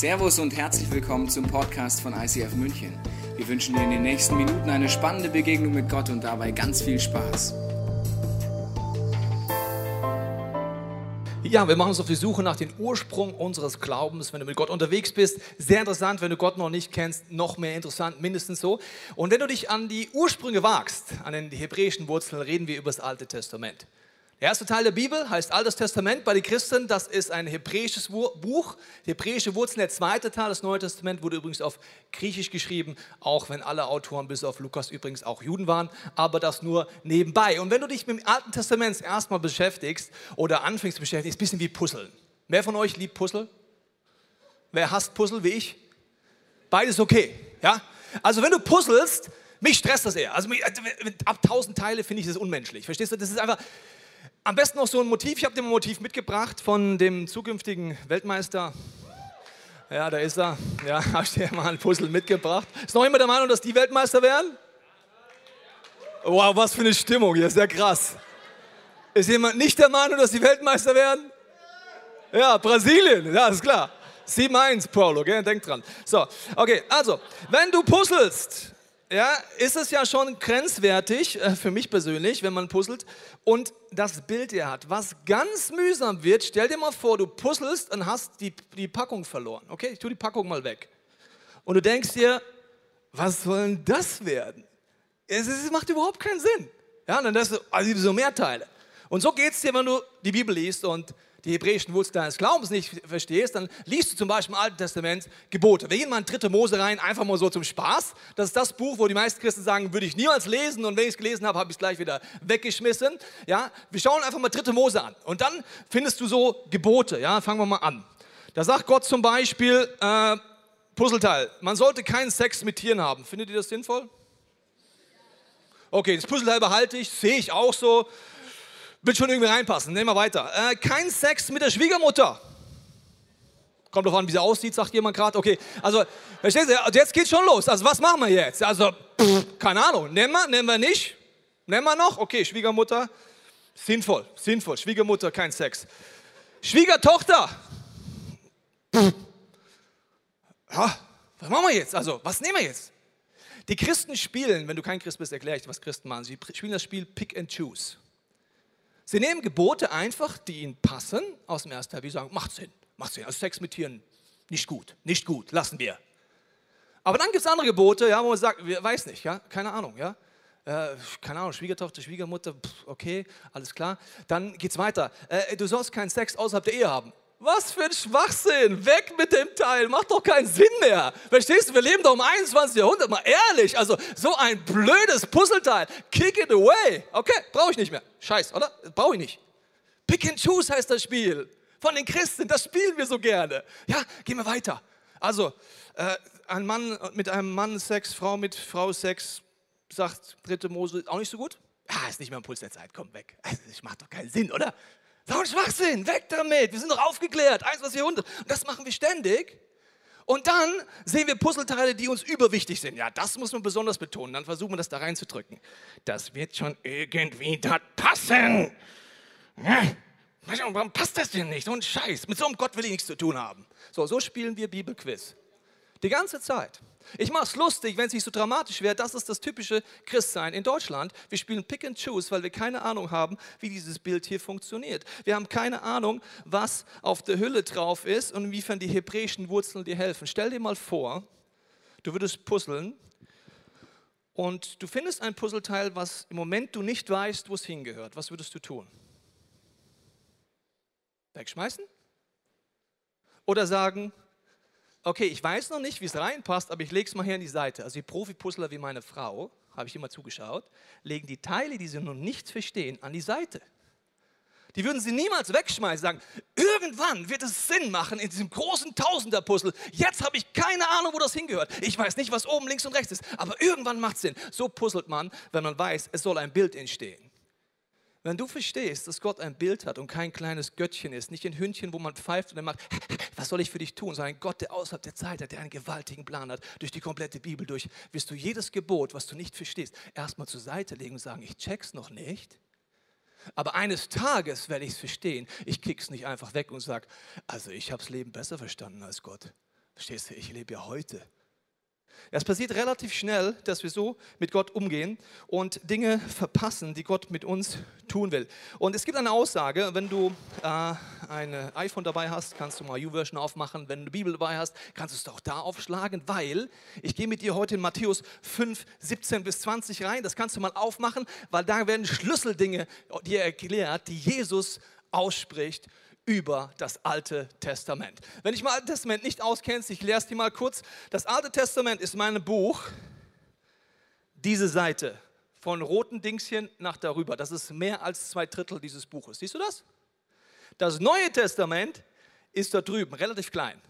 Servus und herzlich willkommen zum Podcast von ICF München. Wir wünschen dir in den nächsten Minuten eine spannende Begegnung mit Gott und dabei ganz viel Spaß. Ja, wir machen uns auf die Suche nach dem Ursprung unseres Glaubens, wenn du mit Gott unterwegs bist. Sehr interessant, wenn du Gott noch nicht kennst, noch mehr interessant, mindestens so. Und wenn du dich an die Ursprünge wagst, an den hebräischen Wurzeln, reden wir über das Alte Testament. Der erste Teil der Bibel heißt Altes Testament bei den Christen. Das ist ein hebräisches Buch, hebräische Wurzeln. Der zweite Teil, das Neue Testament, wurde übrigens auf Griechisch geschrieben, auch wenn alle Autoren bis auf Lukas übrigens auch Juden waren, aber das nur nebenbei. Und wenn du dich mit dem Alten Testament erstmal beschäftigst oder anfängst zu beschäftigen, ist ein bisschen wie Puzzeln. Wer von euch liebt Puzzle? Wer hasst Puzzle wie ich? Beides okay, ja? Also wenn du puzzelst, mich stresst das eher. Also ab 1000 Teile finde ich das unmenschlich. Verstehst du? Das ist einfach, am besten noch so ein Motiv. Ich habe dir ein Motiv mitgebracht von dem zukünftigen Weltmeister. Ja, da ist er. Ja, habe ich dir mal ein Puzzle mitgebracht. Ist noch jemand der Meinung, dass die Weltmeister werden? Wow, was für eine Stimmung hier, sehr krass. Ist jemand nicht der Meinung, dass die Weltmeister werden? Ja, Brasilien, ja, ist klar. 7-1, Paulo, gell? denk dran. So, okay, also, wenn du puzzelst, ja, ist es ja schon grenzwertig, äh, für mich persönlich, wenn man puzzelt. Und das Bild ihr hat, was ganz mühsam wird, stell dir mal vor, du puzzelst und hast die, die Packung verloren. Okay, ich tue die Packung mal weg. Und du denkst dir, was soll denn das werden? Es, es macht überhaupt keinen Sinn. Ja, dann hast du also so mehr Teile. Und so geht es dir, wenn du die Bibel liest und die hebräischen Wurzeln deines Glaubens nicht verstehst, dann liest du zum Beispiel im Alten Testament Gebote. Wir gehen mal in 3. Mose rein, einfach mal so zum Spaß. Das ist das Buch, wo die meisten Christen sagen, würde ich niemals lesen und wenn ich es gelesen habe, habe ich es gleich wieder weggeschmissen. Ja, wir schauen einfach mal 3. Mose an und dann findest du so Gebote. Ja, fangen wir mal an. Da sagt Gott zum Beispiel, äh, Puzzleteil, man sollte keinen Sex mit Tieren haben. Findet ihr das sinnvoll? Okay, das Puzzleteil behalte ich, sehe ich auch so. Wird schon irgendwie reinpassen. Nehmen wir weiter. Äh, kein Sex mit der Schwiegermutter. Kommt doch an, wie sie aussieht, sagt jemand gerade. Okay, also, verstehst du, also jetzt geht's schon los. Also, was machen wir jetzt? Also, pff, keine Ahnung. Nehmen wir, nehmen wir nicht? Nehmen wir noch? Okay, Schwiegermutter. Sinnvoll, sinnvoll. Schwiegermutter, kein Sex. Schwiegertochter. Pff. Ja, was machen wir jetzt? Also, was nehmen wir jetzt? Die Christen spielen, wenn du kein Christ bist, erkläre ich was Christen machen. Sie spielen das Spiel Pick and Choose. Sie nehmen Gebote einfach, die ihnen passen, aus dem ersten wie sagen, macht Sinn, macht Sinn. Also Sex mit Tieren, nicht gut, nicht gut, lassen wir. Aber dann gibt es andere Gebote, ja, wo man sagt, weiß nicht, ja, keine Ahnung, ja. Äh, keine Ahnung, Schwiegertochter, Schwiegermutter, pff, okay, alles klar. Dann geht es weiter. Äh, du sollst keinen Sex außerhalb der Ehe haben. Was für ein Schwachsinn! Weg mit dem Teil! Macht doch keinen Sinn mehr! Verstehst du? Wir leben doch im 21. Jahrhundert, mal ehrlich! Also, so ein blödes Puzzleteil. Kick it away! Okay, brauche ich nicht mehr. Scheiß, oder? Brauche ich nicht. Pick and choose heißt das Spiel. Von den Christen, das spielen wir so gerne. Ja, gehen wir weiter. Also, äh, ein Mann mit einem Mann Sex, Frau mit Frau Sex, sagt dritte Mose, auch nicht so gut? Ah, ist nicht mehr im Puls der Zeit, komm weg. Das macht doch keinen Sinn, oder? Ein Schwachsinn, weg damit. Wir sind doch aufgeklärt. Eins, was wir Und das machen wir ständig. Und dann sehen wir Puzzleteile, die uns überwichtig sind. Ja, das muss man besonders betonen. Dann versuchen wir das da reinzudrücken. Das wird schon irgendwie dort passen. Warum passt das denn nicht? So ein Scheiß. Mit so einem Gott will ich nichts zu tun haben. So, so spielen wir Bibelquiz. Die ganze Zeit. Ich mache es lustig, wenn es nicht so dramatisch wäre. Das ist das typische Christsein in Deutschland. Wir spielen Pick and Choose, weil wir keine Ahnung haben, wie dieses Bild hier funktioniert. Wir haben keine Ahnung, was auf der Hülle drauf ist und inwiefern die hebräischen Wurzeln dir helfen. Stell dir mal vor, du würdest puzzeln und du findest ein Puzzleteil, was im Moment du nicht weißt, wo es hingehört. Was würdest du tun? Wegschmeißen? Oder sagen, okay, ich weiß noch nicht, wie es reinpasst, aber ich lege es mal hier an die Seite. Also die Profipuzzler wie meine Frau, habe ich immer zugeschaut, legen die Teile, die sie noch nicht verstehen, an die Seite. Die würden sie niemals wegschmeißen, sagen, irgendwann wird es Sinn machen in diesem großen Tausender-Puzzle. Jetzt habe ich keine Ahnung, wo das hingehört. Ich weiß nicht, was oben, links und rechts ist, aber irgendwann macht es Sinn. So puzzelt man, wenn man weiß, es soll ein Bild entstehen. Wenn du verstehst, dass Gott ein Bild hat und kein kleines Göttchen ist, nicht ein Hündchen, wo man pfeift und dann macht, was soll ich für dich tun, sondern ein Gott, der außerhalb der Zeit hat, der einen gewaltigen Plan hat, durch die komplette Bibel durch, wirst du jedes Gebot, was du nicht verstehst, erstmal zur Seite legen und sagen, ich check's noch nicht. Aber eines Tages werde ich es verstehen. Ich kick's nicht einfach weg und sage, also ich habe das Leben besser verstanden als Gott. Verstehst du, ich lebe ja heute. Es passiert relativ schnell, dass wir so mit Gott umgehen und Dinge verpassen, die Gott mit uns tun will. Und es gibt eine Aussage, wenn du äh, ein iPhone dabei hast, kannst du mal YouVersion aufmachen. Wenn du eine Bibel dabei hast, kannst du es doch da aufschlagen, weil ich gehe mit dir heute in Matthäus 5, 17 bis 20 rein. Das kannst du mal aufmachen, weil da werden Schlüsseldinge dir erklärt, die Jesus ausspricht über das Alte Testament. Wenn ich mal Alte Testament nicht auskennst, ich lehre es dir mal kurz. Das Alte Testament ist mein Buch, diese Seite, von roten Dingschen nach darüber. Das ist mehr als zwei Drittel dieses Buches. Siehst du das? Das Neue Testament ist da drüben, relativ klein.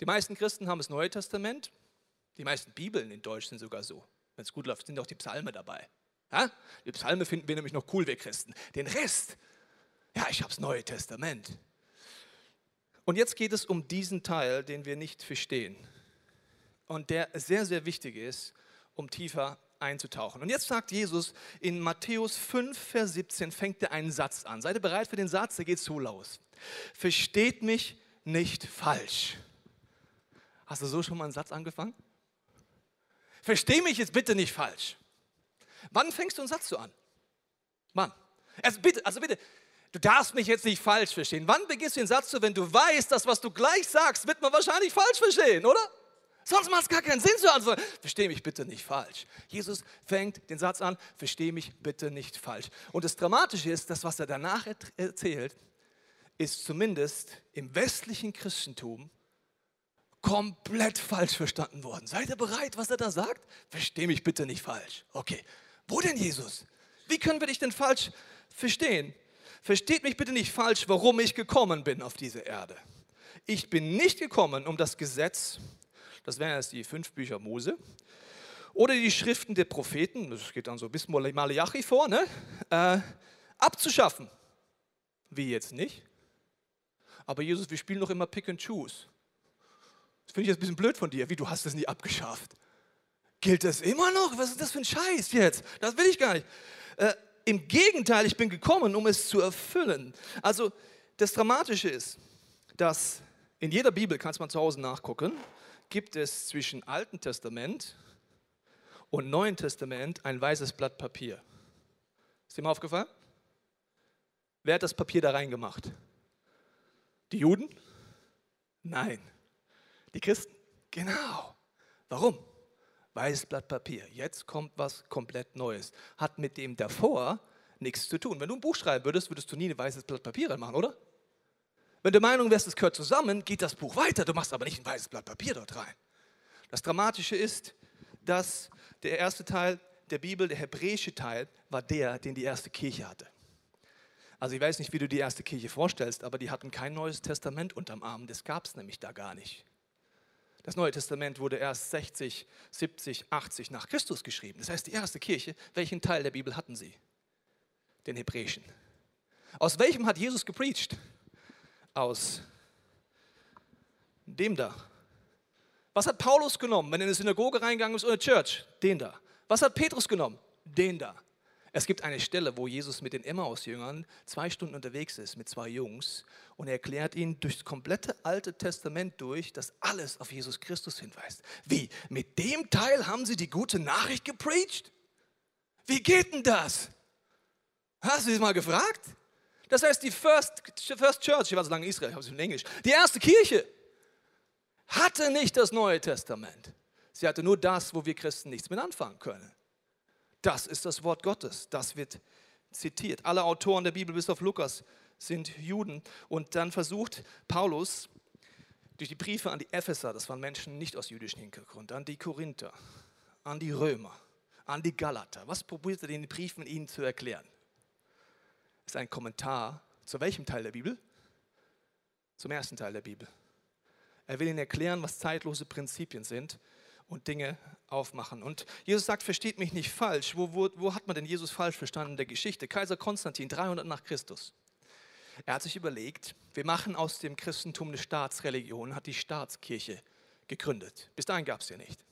Die meisten Christen haben das Neue Testament. Die meisten Bibeln in Deutsch sind sogar so. Wenn es gut läuft, sind auch die Psalme dabei. Ja? Die Psalme finden wir nämlich noch cool, wir Christen. Den Rest ja, ich habe das Neue Testament. Und jetzt geht es um diesen Teil, den wir nicht verstehen und der sehr, sehr wichtig ist, um tiefer einzutauchen. Und jetzt sagt Jesus in Matthäus 5, Vers 17, fängt er einen Satz an. Seid ihr bereit für den Satz? Der geht so los. Versteht mich nicht falsch. Hast du so schon mal einen Satz angefangen? Versteh mich jetzt bitte nicht falsch. Wann fängst du einen Satz so an? Wann? Also bitte, also bitte, du darfst mich jetzt nicht falsch verstehen. Wann beginnst du den Satz so, wenn du weißt, dass was du gleich sagst, wird man wahrscheinlich falsch verstehen, oder? Sonst macht es gar keinen Sinn zu antworten. Versteh mich bitte nicht falsch. Jesus fängt den Satz an, versteh mich bitte nicht falsch. Und das Dramatische ist, das, was er danach erzählt, ist zumindest im westlichen Christentum komplett falsch verstanden worden. Seid ihr bereit, was er da sagt? Versteh mich bitte nicht falsch. Okay, wo denn Jesus? Wie können wir dich denn falsch verstehen? Versteht mich bitte nicht falsch, warum ich gekommen bin auf diese Erde. Ich bin nicht gekommen, um das Gesetz, das wären jetzt die fünf Bücher Mose, oder die Schriften der Propheten, das geht dann so bis Malachi vor, ne, äh, abzuschaffen. Wie jetzt nicht? Aber Jesus, wir spielen noch immer Pick and Choose. Das finde ich jetzt ein bisschen blöd von dir. Wie, du hast es nie abgeschafft. Gilt das immer noch? Was ist das für ein Scheiß jetzt? Das will ich gar nicht. Äh, im Gegenteil, ich bin gekommen, um es zu erfüllen. Also das Dramatische ist, dass in jeder Bibel, kannst mal zu Hause nachgucken, gibt es zwischen Alten Testament und Neuen Testament ein weißes Blatt Papier. Ist dir mal aufgefallen? Wer hat das Papier da reingemacht? Die Juden? Nein. Die Christen? Genau. Warum? Weißes Blatt Papier. Jetzt kommt was komplett Neues. Hat mit dem davor nichts zu tun. Wenn du ein Buch schreiben würdest, würdest du nie ein weißes Blatt Papier reinmachen, oder? Wenn du der Meinung wärst, es gehört zusammen, geht das Buch weiter. Du machst aber nicht ein weißes Blatt Papier dort rein. Das Dramatische ist, dass der erste Teil der Bibel, der hebräische Teil, war der, den die erste Kirche hatte. Also ich weiß nicht, wie du die erste Kirche vorstellst, aber die hatten kein neues Testament unterm Arm. Das gab es nämlich da gar nicht. Das Neue Testament wurde erst 60, 70, 80 nach Christus geschrieben. Das heißt, die erste Kirche, welchen Teil der Bibel hatten sie? Den hebräischen. Aus welchem hat Jesus gepreacht? Aus dem da. Was hat Paulus genommen, wenn er in eine Synagoge reingegangen ist oder Church? Den da. Was hat Petrus genommen? Den da. Es gibt eine Stelle, wo Jesus mit den Emmaus-Jüngern zwei Stunden unterwegs ist mit zwei Jungs und er erklärt ihnen durch das komplette Alte Testament durch, dass alles auf Jesus Christus hinweist. Wie? Mit dem Teil haben sie die gute Nachricht gepreacht? Wie geht denn das? Hast du das mal gefragt? Das heißt, die First, First Church, ich war so lange in Israel, ich habe es in Englisch, die erste Kirche hatte nicht das Neue Testament. Sie hatte nur das, wo wir Christen nichts mit anfangen können. Das ist das Wort Gottes. Das wird zitiert. Alle Autoren der Bibel bis auf Lukas sind Juden. Und dann versucht Paulus durch die Briefe an die Epheser, das waren Menschen nicht aus jüdischem Hintergrund, an die Korinther, an die Römer, an die Galater. Was probiert er den Briefen ihnen zu erklären? Ist ein Kommentar zu welchem Teil der Bibel? Zum ersten Teil der Bibel. Er will ihnen erklären, was zeitlose Prinzipien sind und Dinge aufmachen. Und Jesus sagt, versteht mich nicht falsch. Wo, wo, wo hat man denn Jesus falsch verstanden in der Geschichte? Kaiser Konstantin, 300 nach Christus. Er hat sich überlegt, wir machen aus dem Christentum eine Staatsreligion, hat die Staatskirche gegründet. Bis dahin gab es ja nicht.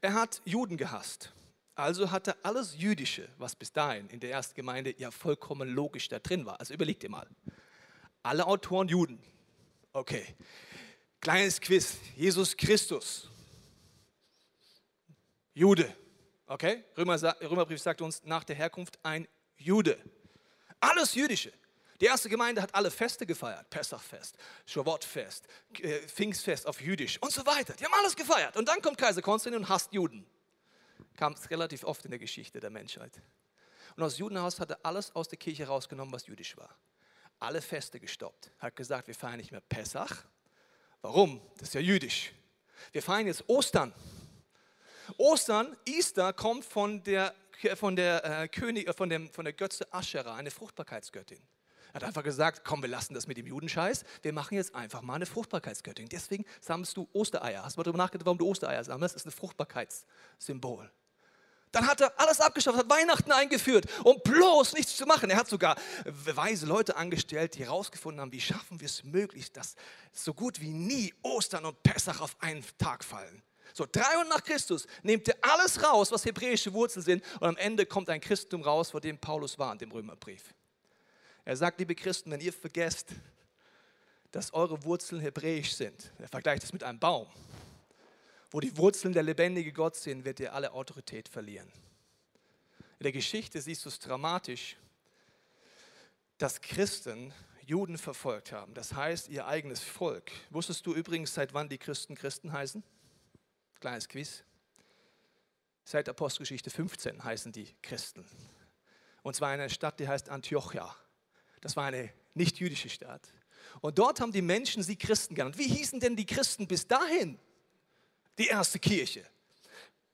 Er hat Juden gehasst. Also hat er alles Jüdische, was bis dahin in der ersten Gemeinde ja vollkommen logisch da drin war. Also überlegt ihr mal. Alle Autoren Juden. Okay. Kleines Quiz. Jesus Christus. Jude. Okay? Römer, Römerbrief sagt uns nach der Herkunft ein Jude. Alles Jüdische. Die erste Gemeinde hat alle Feste gefeiert. Pessachfest, Shavuot-Fest, äh, Pfingstfest auf Jüdisch und so weiter. Die haben alles gefeiert. Und dann kommt Kaiser Konstantin und hasst Juden. Kam es relativ oft in der Geschichte der Menschheit. Und aus Judenhaus hat er alles aus der Kirche rausgenommen, was jüdisch war. Alle Feste gestoppt. Hat gesagt, wir feiern nicht mehr Pessach. Warum? Das ist ja jüdisch. Wir feiern jetzt Ostern. Ostern, Easter kommt von der, von der, äh, König, äh, von, dem, von der Götze Aschera, eine Fruchtbarkeitsgöttin. Er hat einfach gesagt, komm, wir lassen das mit dem Judenscheiß, wir machen jetzt einfach mal eine Fruchtbarkeitsgöttin. Deswegen sammelst du Ostereier. Hast du mal darüber nachgedacht, warum du Ostereier sammelst? Das ist ein Fruchtbarkeitssymbol. Dann hat er alles abgeschafft, hat Weihnachten eingeführt, um bloß nichts zu machen. Er hat sogar weise Leute angestellt, die herausgefunden haben, wie schaffen wir es möglich, dass so gut wie nie Ostern und Pessach auf einen Tag fallen. So 300 nach Christus nehmt ihr alles raus, was hebräische Wurzeln sind, und am Ende kommt ein Christentum raus, vor dem Paulus war in dem Römerbrief. Er sagt, liebe Christen, wenn ihr vergesst, dass eure Wurzeln hebräisch sind, er vergleicht es mit einem Baum, wo die Wurzeln der lebendige Gott sind, wird ihr alle Autorität verlieren. In der Geschichte siehst du es dramatisch, dass Christen Juden verfolgt haben. Das heißt, ihr eigenes Volk. Wusstest du übrigens, seit wann die Christen Christen heißen? Kleines Quiz. Seit Apostelgeschichte 15 heißen die Christen. Und zwar in einer Stadt, die heißt Antiochia. Das war eine nicht-jüdische Stadt. Und dort haben die Menschen sie Christen genannt. Wie hießen denn die Christen bis dahin? Die erste Kirche.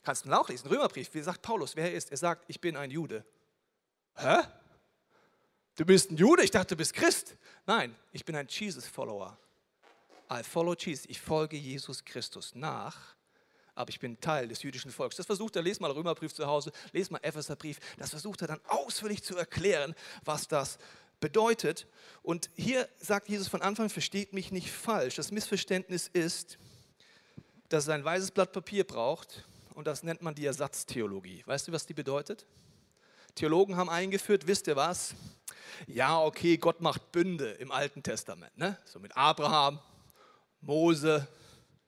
Kannst du auch lesen, Römerbrief. Wie sagt Paulus, wer er ist? Er sagt, ich bin ein Jude. Hä? Du bist ein Jude? Ich dachte, du bist Christ. Nein, ich bin ein Jesus-Follower. I follow Jesus. Ich folge Jesus Christus nach, aber ich bin Teil des jüdischen Volkes. Das versucht er, lest mal Römerbrief zu Hause, lest mal Epheserbrief. Das versucht er dann ausführlich zu erklären, was das bedeutet. Und hier sagt Jesus von Anfang, versteht mich nicht falsch. Das Missverständnis ist, dass es ein weißes Blatt Papier braucht und das nennt man die Ersatztheologie. Weißt du, was die bedeutet? Theologen haben eingeführt, wisst ihr was? Ja, okay, Gott macht Bünde im Alten Testament, ne? so mit Abraham, Mose,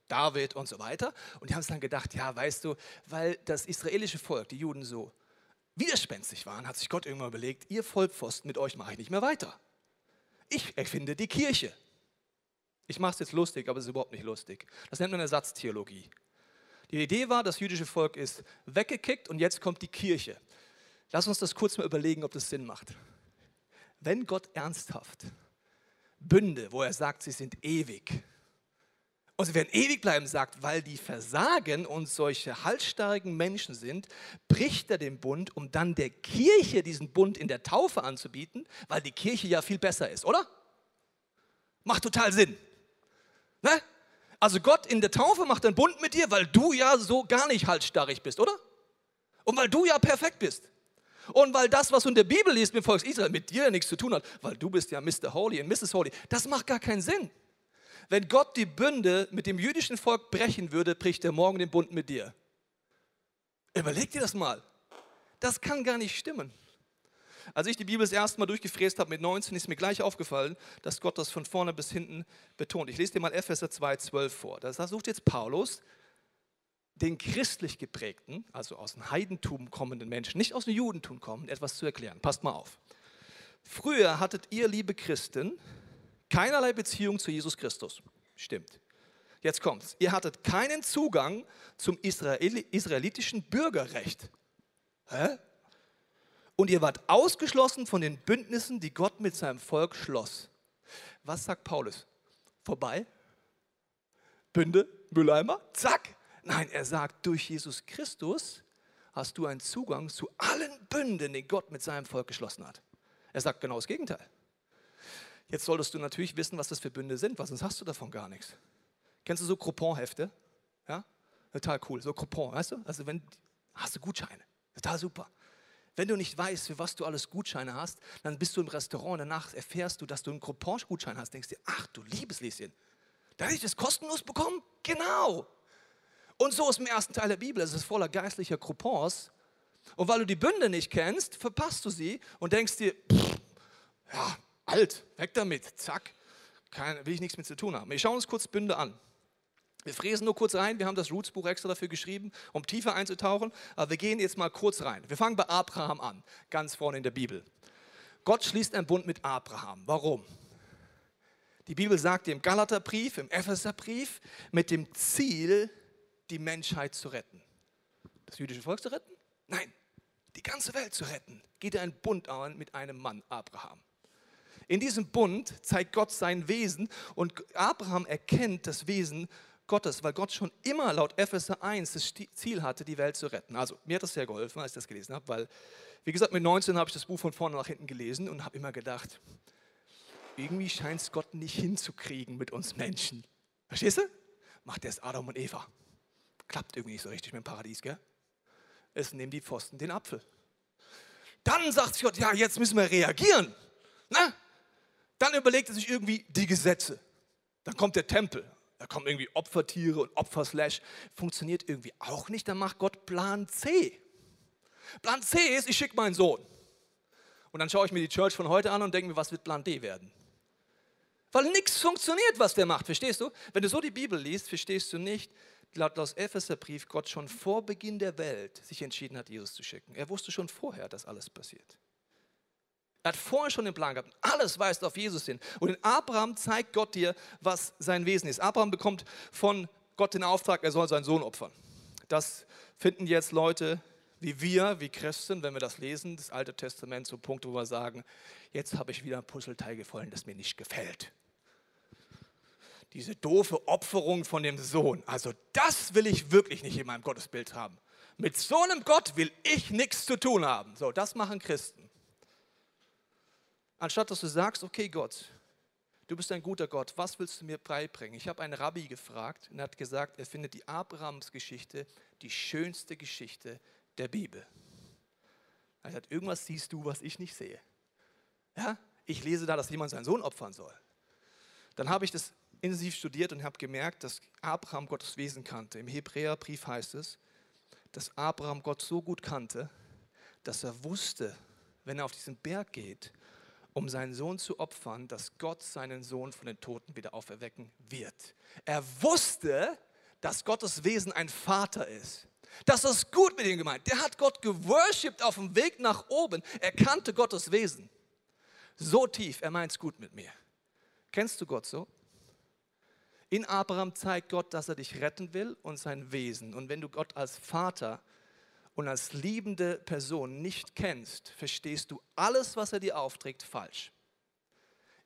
David und so weiter. Und die haben es dann gedacht, ja, weißt du, weil das israelische Volk, die Juden so widerspenstig waren, hat sich Gott irgendwann überlegt, ihr Vollpfosten, mit euch mache ich nicht mehr weiter. Ich erfinde die Kirche. Ich mache es jetzt lustig, aber es ist überhaupt nicht lustig. Das nennt man Ersatztheologie. Die Idee war, das jüdische Volk ist weggekickt und jetzt kommt die Kirche. Lass uns das kurz mal überlegen, ob das Sinn macht. Wenn Gott ernsthaft Bünde, wo er sagt, sie sind ewig, und sie werden ewig bleiben, sagt, weil die versagen und solche halsstarrigen Menschen sind, bricht er den Bund, um dann der Kirche diesen Bund in der Taufe anzubieten, weil die Kirche ja viel besser ist, oder? Macht total Sinn. Ne? Also Gott in der Taufe macht einen Bund mit dir, weil du ja so gar nicht halsstarrig bist, oder? Und weil du ja perfekt bist. Und weil das, was du in der Bibel liest mit Volks Israel, mit dir nichts zu tun hat, weil du bist ja Mr. Holy und Mrs. Holy, das macht gar keinen Sinn. Wenn Gott die Bünde mit dem jüdischen Volk brechen würde, bricht er morgen den Bund mit dir. Überleg dir das mal. Das kann gar nicht stimmen. Als ich die Bibel das erste Mal durchgefräst habe mit 19, ist mir gleich aufgefallen, dass Gott das von vorne bis hinten betont. Ich lese dir mal Epheser 2, 12 vor. Da versucht jetzt Paulus, den christlich geprägten, also aus dem Heidentum kommenden Menschen, nicht aus dem Judentum kommen, etwas zu erklären. Passt mal auf. Früher hattet ihr, liebe Christen, Keinerlei Beziehung zu Jesus Christus. Stimmt. Jetzt kommt's. Ihr hattet keinen Zugang zum Israeli israelitischen Bürgerrecht. Hä? Und ihr wart ausgeschlossen von den Bündnissen, die Gott mit seinem Volk schloss. Was sagt Paulus? Vorbei? Bünde? Mülleimer? Zack! Nein, er sagt, durch Jesus Christus hast du einen Zugang zu allen Bünden, die Gott mit seinem Volk geschlossen hat. Er sagt genau das Gegenteil. Jetzt solltest du natürlich wissen, was das für Bünde sind, weil sonst hast du davon gar nichts. Kennst du so Coupon-Hefte? Ja? Total cool, so Coupon, weißt du? Also wenn, hast du Gutscheine, total super. Wenn du nicht weißt, für was du alles Gutscheine hast, dann bist du im Restaurant, danach erfährst du, dass du einen Coupon-Gutschein hast, denkst dir, ach du liebes Lieschen, da hätte ich das kostenlos bekommen? Genau. Und so ist im ersten Teil der Bibel, es ist voller geistlicher Coupons. Und weil du die Bünde nicht kennst, verpasst du sie und denkst dir, pff, ja, alt, weg damit, zack. Kein, will ich nichts mit zu tun haben. Wir schauen uns kurz Bünde an. Wir fräsen nur kurz rein. Wir haben das Roots-Buch extra dafür geschrieben, um tiefer einzutauchen. Aber wir gehen jetzt mal kurz rein. Wir fangen bei Abraham an, ganz vorne in der Bibel. Gott schließt einen Bund mit Abraham. Warum? Die Bibel sagt im Galaterbrief, im Epheserbrief, mit dem Ziel, die Menschheit zu retten. Das jüdische Volk zu retten? Nein, die ganze Welt zu retten. Geht er einen Bund an mit einem Mann, Abraham. In diesem Bund zeigt Gott sein Wesen und Abraham erkennt das Wesen Gottes, weil Gott schon immer laut Epheser 1 das Ziel hatte, die Welt zu retten. Also mir hat das sehr geholfen, als ich das gelesen habe, weil, wie gesagt, mit 19 habe ich das Buch von vorne nach hinten gelesen und habe immer gedacht, irgendwie scheint es Gott nicht hinzukriegen mit uns Menschen. Verstehst du? Macht erst Adam und Eva. Klappt irgendwie nicht so richtig mit dem Paradies, gell? Es nehmen die Pfosten den Apfel. Dann sagt sich Gott, ja, jetzt müssen wir reagieren. Na? Dann überlegt er sich irgendwie die Gesetze. Dann kommt der Tempel. Da kommen irgendwie Opfertiere und Opferslash. Funktioniert irgendwie auch nicht. Dann macht Gott Plan C. Plan C ist, ich schicke meinen Sohn. Und dann schaue ich mir die Church von heute an und denke mir, was wird Plan D werden? Weil nichts funktioniert, was der macht, verstehst du? Wenn du so die Bibel liest, verstehst du nicht, laut aus Epheserbrief Gott schon vor Beginn der Welt sich entschieden hat, Jesus zu schicken. Er wusste schon vorher, dass alles passiert. Er hat vorher schon den Plan gehabt. Alles weist auf Jesus hin. Und in Abraham zeigt Gott dir, was sein Wesen ist. Abraham bekommt von Gott den Auftrag, er soll seinen Sohn opfern. Das finden jetzt Leute wie wir, wie Christen, wenn wir das lesen, das Alte Testament, zum Punkt, wo wir sagen, jetzt habe ich wieder ein Puzzleteil gefunden, das mir nicht gefällt. Diese doofe Opferung von dem Sohn, also das will ich wirklich nicht in meinem Gottesbild haben. Mit so einem Gott will ich nichts zu tun haben. So, das machen Christen. Anstatt dass du sagst, okay Gott, du bist ein guter Gott, was willst du mir beibringen? Ich habe einen Rabbi gefragt und er hat gesagt, er findet die Abrahams-Geschichte die schönste Geschichte der Bibel. Er hat irgendwas siehst du, was ich nicht sehe. Ja? Ich lese da, dass jemand seinen Sohn opfern soll. Dann habe ich das intensiv studiert und habe gemerkt, dass Abraham Gottes Wesen kannte. Im Hebräerbrief heißt es, dass Abraham Gott so gut kannte, dass er wusste, wenn er auf diesen Berg geht, um seinen Sohn zu opfern, dass Gott seinen Sohn von den Toten wieder auferwecken wird. Er wusste, dass Gottes Wesen ein Vater ist. Das ist gut mit ihm gemeint. Der hat Gott geworshipped auf dem Weg nach oben. Er kannte Gottes Wesen. So tief, er meint es gut mit mir. Kennst du Gott so? In Abraham zeigt Gott, dass er dich retten will und sein Wesen. Und wenn du Gott als Vater und als liebende Person nicht kennst, verstehst du alles, was er dir aufträgt, falsch.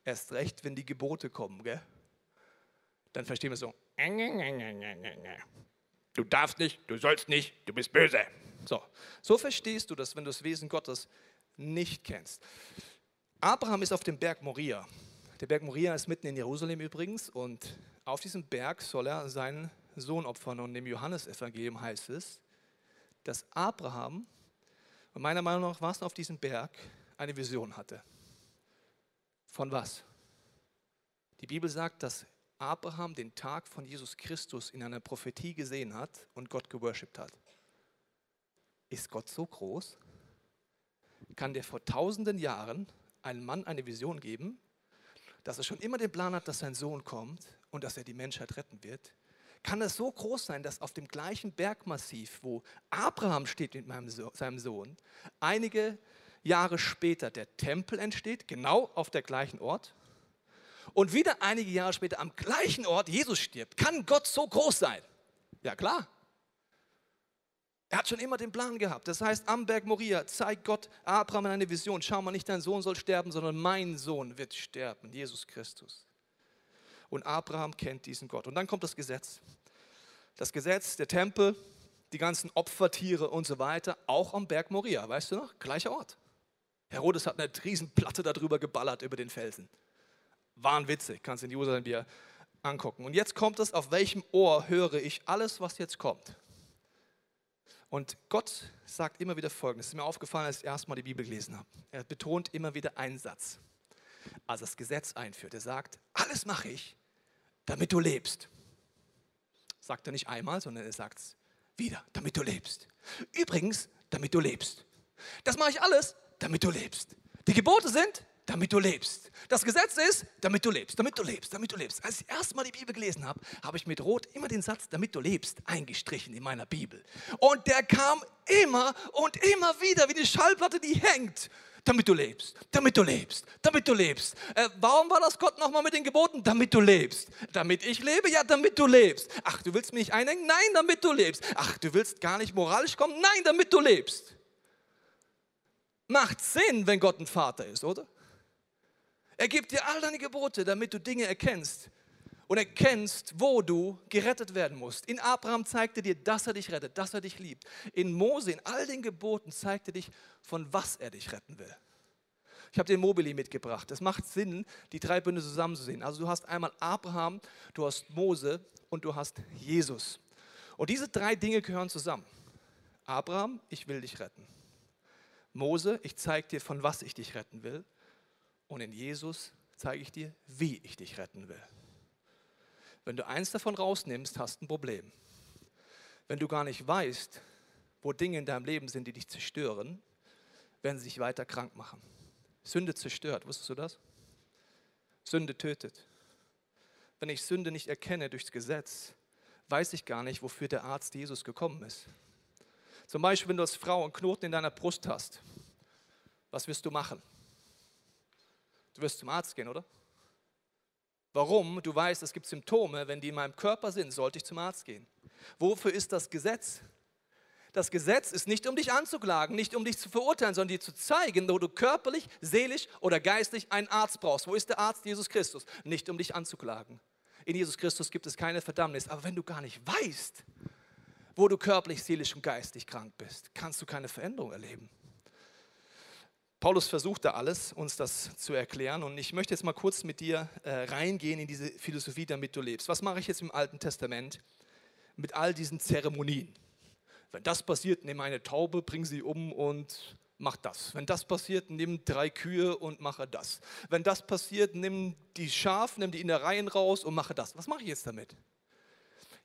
Erst recht, wenn die Gebote kommen, gell? dann verstehen wir so. Du darfst nicht, du sollst nicht, du bist böse. So, so verstehst du das, wenn du das Wesen Gottes nicht kennst. Abraham ist auf dem Berg Moria. Der Berg Moria ist mitten in Jerusalem übrigens und auf diesem Berg soll er seinen Sohn opfern. Und im Johannesevangelium heißt es, dass Abraham, und meiner Meinung nach war es auf diesem Berg, eine Vision hatte. Von was? Die Bibel sagt, dass Abraham den Tag von Jesus Christus in einer Prophetie gesehen hat und Gott geworshipped hat. Ist Gott so groß? Kann der vor tausenden Jahren einem Mann eine Vision geben, dass er schon immer den Plan hat, dass sein Sohn kommt und dass er die Menschheit retten wird? Kann es so groß sein, dass auf dem gleichen Bergmassiv, wo Abraham steht mit seinem Sohn, einige Jahre später der Tempel entsteht, genau auf der gleichen Ort? und wieder einige Jahre später am gleichen Ort Jesus stirbt. Kann Gott so groß sein? Ja klar. Er hat schon immer den Plan gehabt. Das heißt, am Berg Moria zeigt Gott Abraham eine Vision. Schau mal, nicht dein Sohn soll sterben, sondern mein Sohn wird sterben, Jesus Christus. Und Abraham kennt diesen Gott. Und dann kommt das Gesetz. Das Gesetz, der Tempel, die ganzen Opfertiere und so weiter, auch am Berg Moria, weißt du noch? Gleicher Ort. Herodes hat eine Riesenplatte darüber geballert, über den Felsen. Wahnwitzig, kannst du in Jerusalem dir angucken. Und jetzt kommt es, auf welchem Ohr höre ich alles, was jetzt kommt. Und Gott sagt immer wieder Folgendes. Es ist mir aufgefallen, als ich erstmal die Bibel gelesen habe. Er betont immer wieder einen Satz. Als das Gesetz einführt. Er sagt, alles mache ich, damit du lebst. Sagt er nicht einmal, sondern er sagt es wieder, damit du lebst. Übrigens, damit du lebst. Das mache ich alles, damit du lebst. Die Gebote sind, damit du lebst. Das Gesetz ist, damit du lebst, damit du lebst, damit du lebst. Als ich erst mal die Bibel gelesen habe, habe ich mit Rot immer den Satz, damit du lebst, eingestrichen in meiner Bibel. Und der kam immer und immer wieder wie die Schallplatte, die hängt. Damit du lebst, damit du lebst, damit du lebst. Äh, warum war das Gott nochmal mit den Geboten? Damit du lebst. Damit ich lebe? Ja, damit du lebst. Ach, du willst mich einhängen? Nein, damit du lebst. Ach, du willst gar nicht moralisch kommen? Nein, damit du lebst. Macht Sinn, wenn Gott ein Vater ist, oder? Er gibt dir all deine Gebote, damit du Dinge erkennst und erkennst, wo du gerettet werden musst. In Abraham zeigte dir, dass er dich rettet, dass er dich liebt. In Mose, in all den Geboten zeigte dich, von was er dich retten will. Ich habe den Mobili mitgebracht. Es macht Sinn, die drei Bünde zusammenzusehen. Also du hast einmal Abraham, du hast Mose und du hast Jesus. Und diese drei Dinge gehören zusammen. Abraham, ich will dich retten. Mose, ich zeige dir, von was ich dich retten will. Und in Jesus zeige ich dir, wie ich dich retten will. Wenn du eins davon rausnimmst, hast du ein Problem. Wenn du gar nicht weißt, wo Dinge in deinem Leben sind, die dich zerstören, werden sie dich weiter krank machen. Sünde zerstört, wusstest du das? Sünde tötet. Wenn ich Sünde nicht erkenne durchs Gesetz, weiß ich gar nicht, wofür der Arzt Jesus gekommen ist. Zum Beispiel, wenn du als Frau einen Knoten in deiner Brust hast, was wirst du machen? Du wirst zum Arzt gehen, oder? Warum? Du weißt, es gibt Symptome, wenn die in meinem Körper sind, sollte ich zum Arzt gehen. Wofür ist das Gesetz? Das Gesetz ist nicht, um dich anzuklagen, nicht um dich zu verurteilen, sondern dir zu zeigen, wo du körperlich, seelisch oder geistlich einen Arzt brauchst. Wo ist der Arzt? Jesus Christus. Nicht um dich anzuklagen. In Jesus Christus gibt es keine Verdammnis. Aber wenn du gar nicht weißt, wo du körperlich, seelisch und geistig krank bist, kannst du keine Veränderung erleben. Paulus versucht da alles, uns das zu erklären. Und ich möchte jetzt mal kurz mit dir äh, reingehen in diese Philosophie, damit du lebst. Was mache ich jetzt im Alten Testament mit all diesen Zeremonien? Wenn das passiert, nimm eine Taube, bring sie um und mach das. Wenn das passiert, nimm drei Kühe und mache das. Wenn das passiert, nimm die Schafe, nimm die Innereien raus und mache das. Was mache ich jetzt damit?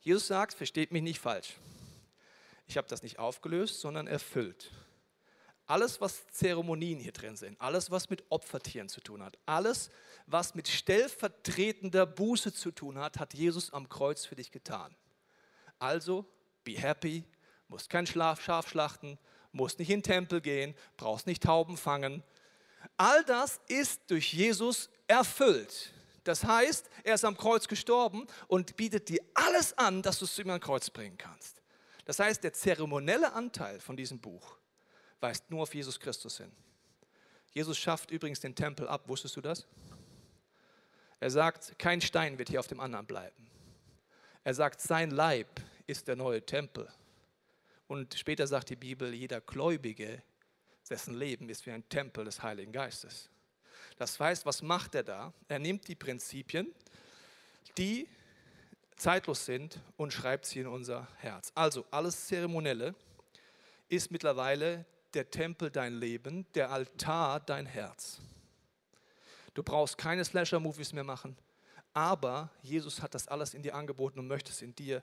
Jesus sagt, versteht mich nicht falsch. Ich habe das nicht aufgelöst, sondern erfüllt. Alles, was Zeremonien hier drin sind, alles, was mit Opfertieren zu tun hat, alles, was mit stellvertretender Buße zu tun hat, hat Jesus am Kreuz für dich getan. Also, be happy, musst kein Schlaf, Schaf schlachten, musst nicht in den Tempel gehen, brauchst nicht Tauben fangen. All das ist durch Jesus erfüllt. Das heißt, er ist am Kreuz gestorben und bietet dir alles an, dass du es zu ihm am Kreuz bringen kannst. Das heißt, der zeremonielle Anteil von diesem Buch weist nur auf Jesus Christus hin. Jesus schafft übrigens den Tempel ab, wusstest du das? Er sagt, kein Stein wird hier auf dem anderen bleiben. Er sagt, sein Leib ist der neue Tempel. Und später sagt die Bibel, jeder Gläubige, dessen Leben ist wie ein Tempel des Heiligen Geistes. Das heißt, was macht er da? Er nimmt die Prinzipien, die zeitlos sind und schreibt sie in unser Herz. Also alles Zeremonielle ist mittlerweile der Tempel dein Leben, der Altar dein Herz. Du brauchst keine Slasher-Movies mehr machen, aber Jesus hat das alles in dir angeboten und möchte es in dir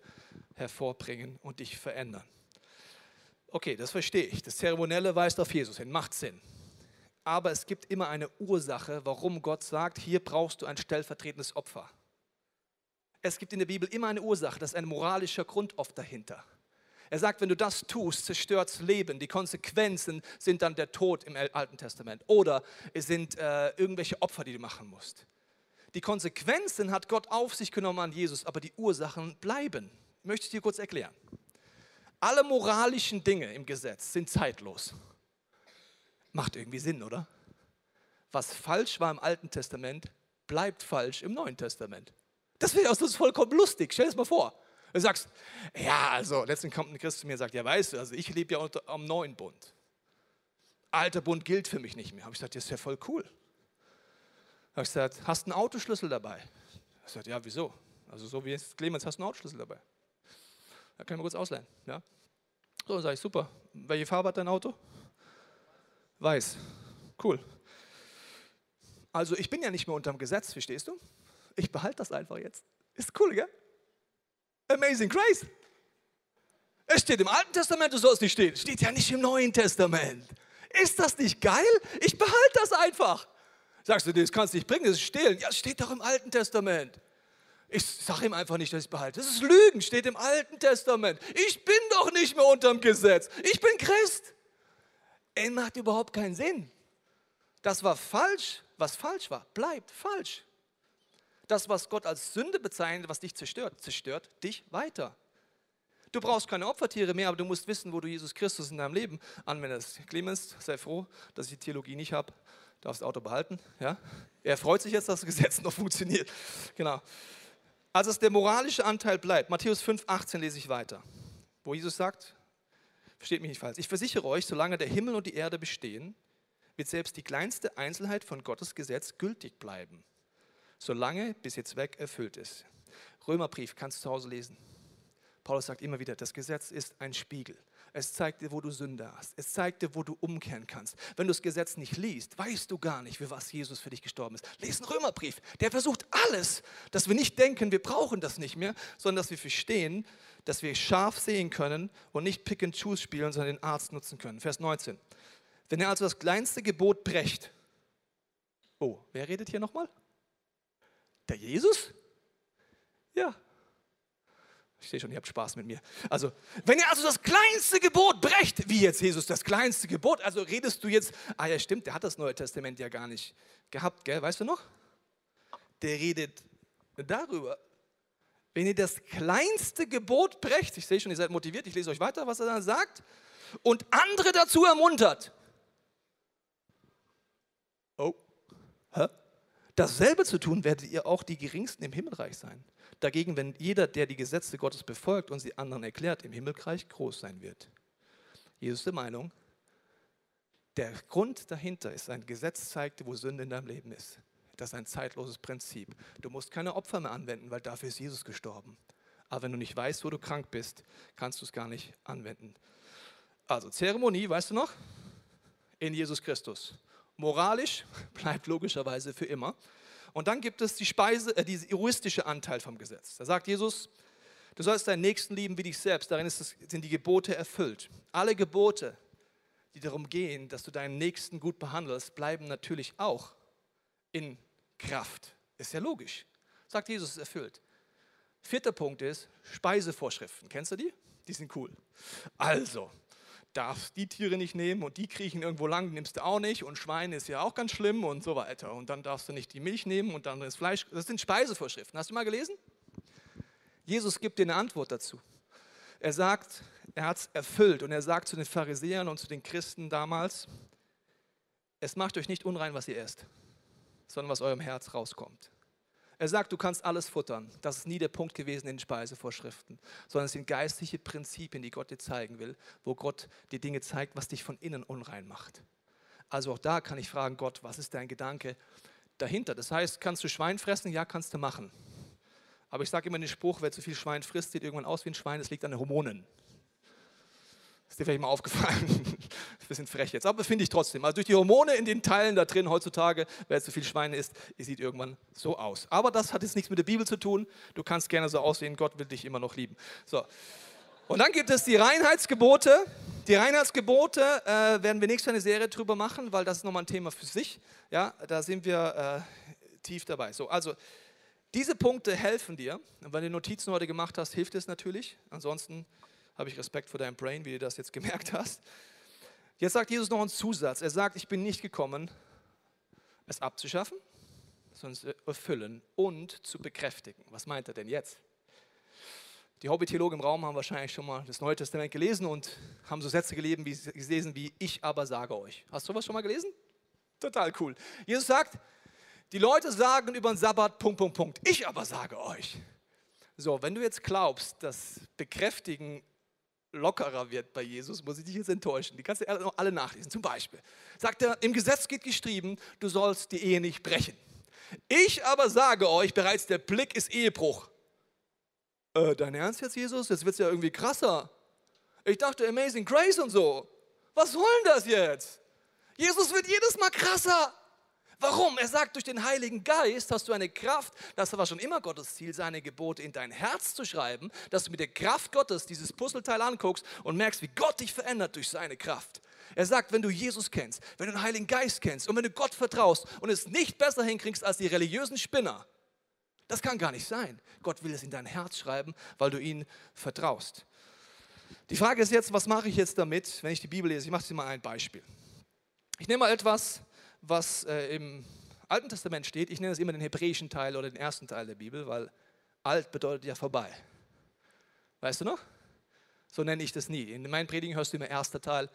hervorbringen und dich verändern. Okay, das verstehe ich. Das Zeremonielle weist auf Jesus hin, macht Sinn. Aber es gibt immer eine Ursache, warum Gott sagt, hier brauchst du ein stellvertretendes Opfer. Es gibt in der Bibel immer eine Ursache, das ist ein moralischer Grund oft dahinter. Er sagt, wenn du das tust, zerstört das Leben. Die Konsequenzen sind dann der Tod im Alten Testament oder es sind äh, irgendwelche Opfer, die du machen musst. Die Konsequenzen hat Gott auf sich genommen an Jesus, aber die Ursachen bleiben. Möchte ich dir kurz erklären. Alle moralischen Dinge im Gesetz sind zeitlos. Macht irgendwie Sinn, oder? Was falsch war im Alten Testament, bleibt falsch im Neuen Testament. Das wäre uns vollkommen lustig. Stell das mal vor. Du sagst, ja, also, letztens kommt ein Christ zu mir und sagt, ja, weißt du, also ich lebe ja unter, am neuen Bund. Alter Bund gilt für mich nicht mehr. Habe ich gesagt, das ist ja voll cool. Habe ich gesagt, hast du einen Autoschlüssel dabei? Er sagt, ja, wieso? Also so wie jetzt Clemens, hast du einen Autoschlüssel dabei? Da können wir kurz ausleihen. Ja? So, sage ich, super. Welche Farbe hat dein Auto? Weiß. Cool. Also ich bin ja nicht mehr unterm Gesetz, verstehst du? Ich behalte das einfach jetzt. Ist cool, gell? Amazing Grace. Es steht im Alten Testament, du sollst nicht stehen. Steht ja nicht im Neuen Testament. Ist das nicht geil? Ich behalte das einfach. Sagst du, das kannst du nicht bringen, das ist stehlen. Ja, es steht doch im Alten Testament. Ich sage ihm einfach nicht, dass ich es behalte. Das ist Lügen, steht im Alten Testament. Ich bin doch nicht mehr unterm Gesetz. Ich bin Christ. Er macht überhaupt keinen Sinn. Das war falsch. Was falsch war, bleibt falsch. Das, was Gott als Sünde bezeichnet, was dich zerstört, zerstört dich weiter. Du brauchst keine Opfertiere mehr, aber du musst wissen, wo du Jesus Christus in deinem Leben anwendest. Clemens, sei froh, dass ich die Theologie nicht habe. Darfst das Auto behalten. Ja? Er freut sich jetzt, dass das Gesetz noch funktioniert. Genau. Also dass der moralische Anteil bleibt. Matthäus 5, 18 lese ich weiter. Wo Jesus sagt, versteht mich nicht falsch, ich versichere euch, solange der Himmel und die Erde bestehen, wird selbst die kleinste Einzelheit von Gottes Gesetz gültig bleiben, solange bis ihr Zweck erfüllt ist. Römerbrief kannst du zu Hause lesen. Paulus sagt immer wieder, das Gesetz ist ein Spiegel. Es zeigt dir, wo du Sünde hast. Es zeigt dir, wo du umkehren kannst. Wenn du das Gesetz nicht liest, weißt du gar nicht, für was Jesus für dich gestorben ist. Lies einen Römerbrief. Der versucht alles, dass wir nicht denken, wir brauchen das nicht mehr, sondern dass wir verstehen, dass wir scharf sehen können und nicht Pick and Choose spielen, sondern den Arzt nutzen können. Vers 19. Wenn er also das kleinste Gebot brecht, oh, wer redet hier nochmal? Der Jesus? Ja. Ich sehe schon, ihr habt Spaß mit mir. Also, wenn ihr also das kleinste Gebot brecht, wie jetzt Jesus das kleinste Gebot, also redest du jetzt, ah ja, stimmt, der hat das Neue Testament ja gar nicht gehabt, gell? Weißt du noch? Der redet darüber. Wenn ihr das kleinste Gebot brecht, ich sehe schon, ihr seid motiviert, ich lese euch weiter, was er dann sagt, und andere dazu ermuntert, Oh, hä? Dasselbe zu tun, werdet ihr auch die Geringsten im Himmelreich sein. Dagegen, wenn jeder, der die Gesetze Gottes befolgt und sie anderen erklärt, im Himmelreich groß sein wird. Jesus ist der Meinung, der Grund dahinter ist, ein Gesetz zeigt, wo Sünde in deinem Leben ist. Das ist ein zeitloses Prinzip. Du musst keine Opfer mehr anwenden, weil dafür ist Jesus gestorben. Aber wenn du nicht weißt, wo du krank bist, kannst du es gar nicht anwenden. Also Zeremonie, weißt du noch? In Jesus Christus. Moralisch bleibt logischerweise für immer. Und dann gibt es die Speise, äh, diese egoistische Anteil vom Gesetz. Da sagt Jesus, du sollst deinen Nächsten lieben wie dich selbst. Darin es, sind die Gebote erfüllt. Alle Gebote, die darum gehen, dass du deinen Nächsten gut behandelst, bleiben natürlich auch in Kraft. Ist ja logisch. Sagt Jesus, ist erfüllt. Vierter Punkt ist Speisevorschriften. Kennst du die? Die sind cool. Also, darfst die Tiere nicht nehmen und die kriechen irgendwo lang, nimmst du auch nicht und Schweine ist ja auch ganz schlimm und so weiter. Und dann darfst du nicht die Milch nehmen und dann das Fleisch. Das sind Speisevorschriften. Hast du mal gelesen? Jesus gibt dir eine Antwort dazu. Er sagt, er hat es erfüllt und er sagt zu den Pharisäern und zu den Christen damals, es macht euch nicht unrein, was ihr esst, sondern was eurem Herz rauskommt. Er sagt, du kannst alles futtern. Das ist nie der Punkt gewesen in den Speisevorschriften, sondern es sind geistliche Prinzipien, die Gott dir zeigen will, wo Gott dir Dinge zeigt, was dich von innen unrein macht. Also auch da kann ich fragen, Gott, was ist dein Gedanke dahinter? Das heißt, kannst du Schwein fressen? Ja, kannst du machen. Aber ich sage immer den Spruch, wer zu viel Schwein frisst, sieht irgendwann aus wie ein Schwein, es liegt an den Hormonen. Ist dir vielleicht mal aufgefallen? ein bisschen frech jetzt, aber finde ich trotzdem. Also durch die Hormone in den Teilen da drin heutzutage, wer zu viel Schweine isst, sieht irgendwann so aus. Aber das hat jetzt nichts mit der Bibel zu tun. Du kannst gerne so aussehen, Gott will dich immer noch lieben. So. Und dann gibt es die Reinheitsgebote. Die Reinheitsgebote äh, werden wir nächstes Mal eine Serie drüber machen, weil das ist nochmal ein Thema für sich. Ja, da sind wir äh, tief dabei. So, also diese Punkte helfen dir. Und wenn du Notizen heute gemacht hast, hilft es natürlich. Ansonsten habe ich Respekt vor deinem Brain, wie du das jetzt gemerkt hast. Jetzt sagt Jesus noch einen Zusatz. Er sagt, ich bin nicht gekommen, es abzuschaffen, sondern es erfüllen und zu bekräftigen. Was meint er denn jetzt? Die Hobby-Theologen im Raum haben wahrscheinlich schon mal das Neue Testament gelesen und haben so Sätze gelesen wie, gelesen wie ich aber sage euch. Hast du sowas schon mal gelesen? Total cool. Jesus sagt, die Leute sagen über den Sabbat, Punkt, Punkt, Punkt. Ich aber sage euch. So, wenn du jetzt glaubst, dass Bekräftigen lockerer wird bei Jesus, muss ich dich jetzt enttäuschen. Die kannst du alle nachlesen. Zum Beispiel sagt er, im Gesetz geht geschrieben, du sollst die Ehe nicht brechen. Ich aber sage euch, bereits der Blick ist Ehebruch. Äh, dein Ernst jetzt, Jesus? Jetzt wird es ja irgendwie krasser. Ich dachte Amazing Grace und so. Was soll denn das jetzt? Jesus wird jedes Mal krasser. Warum? Er sagt, durch den Heiligen Geist hast du eine Kraft, das war schon immer Gottes Ziel, seine Gebote in dein Herz zu schreiben, dass du mit der Kraft Gottes dieses Puzzleteil anguckst und merkst, wie Gott dich verändert durch seine Kraft. Er sagt, wenn du Jesus kennst, wenn du den Heiligen Geist kennst und wenn du Gott vertraust und es nicht besser hinkriegst als die religiösen Spinner, das kann gar nicht sein. Gott will es in dein Herz schreiben, weil du ihm vertraust. Die Frage ist jetzt, was mache ich jetzt damit, wenn ich die Bibel lese? Ich mache dir mal ein Beispiel. Ich nehme mal etwas, was äh, im Alten Testament steht. Ich nenne es immer den hebräischen Teil oder den ersten Teil der Bibel, weil alt bedeutet ja vorbei. Weißt du noch? So nenne ich das nie. In meinen Predigen hörst du immer erster Teil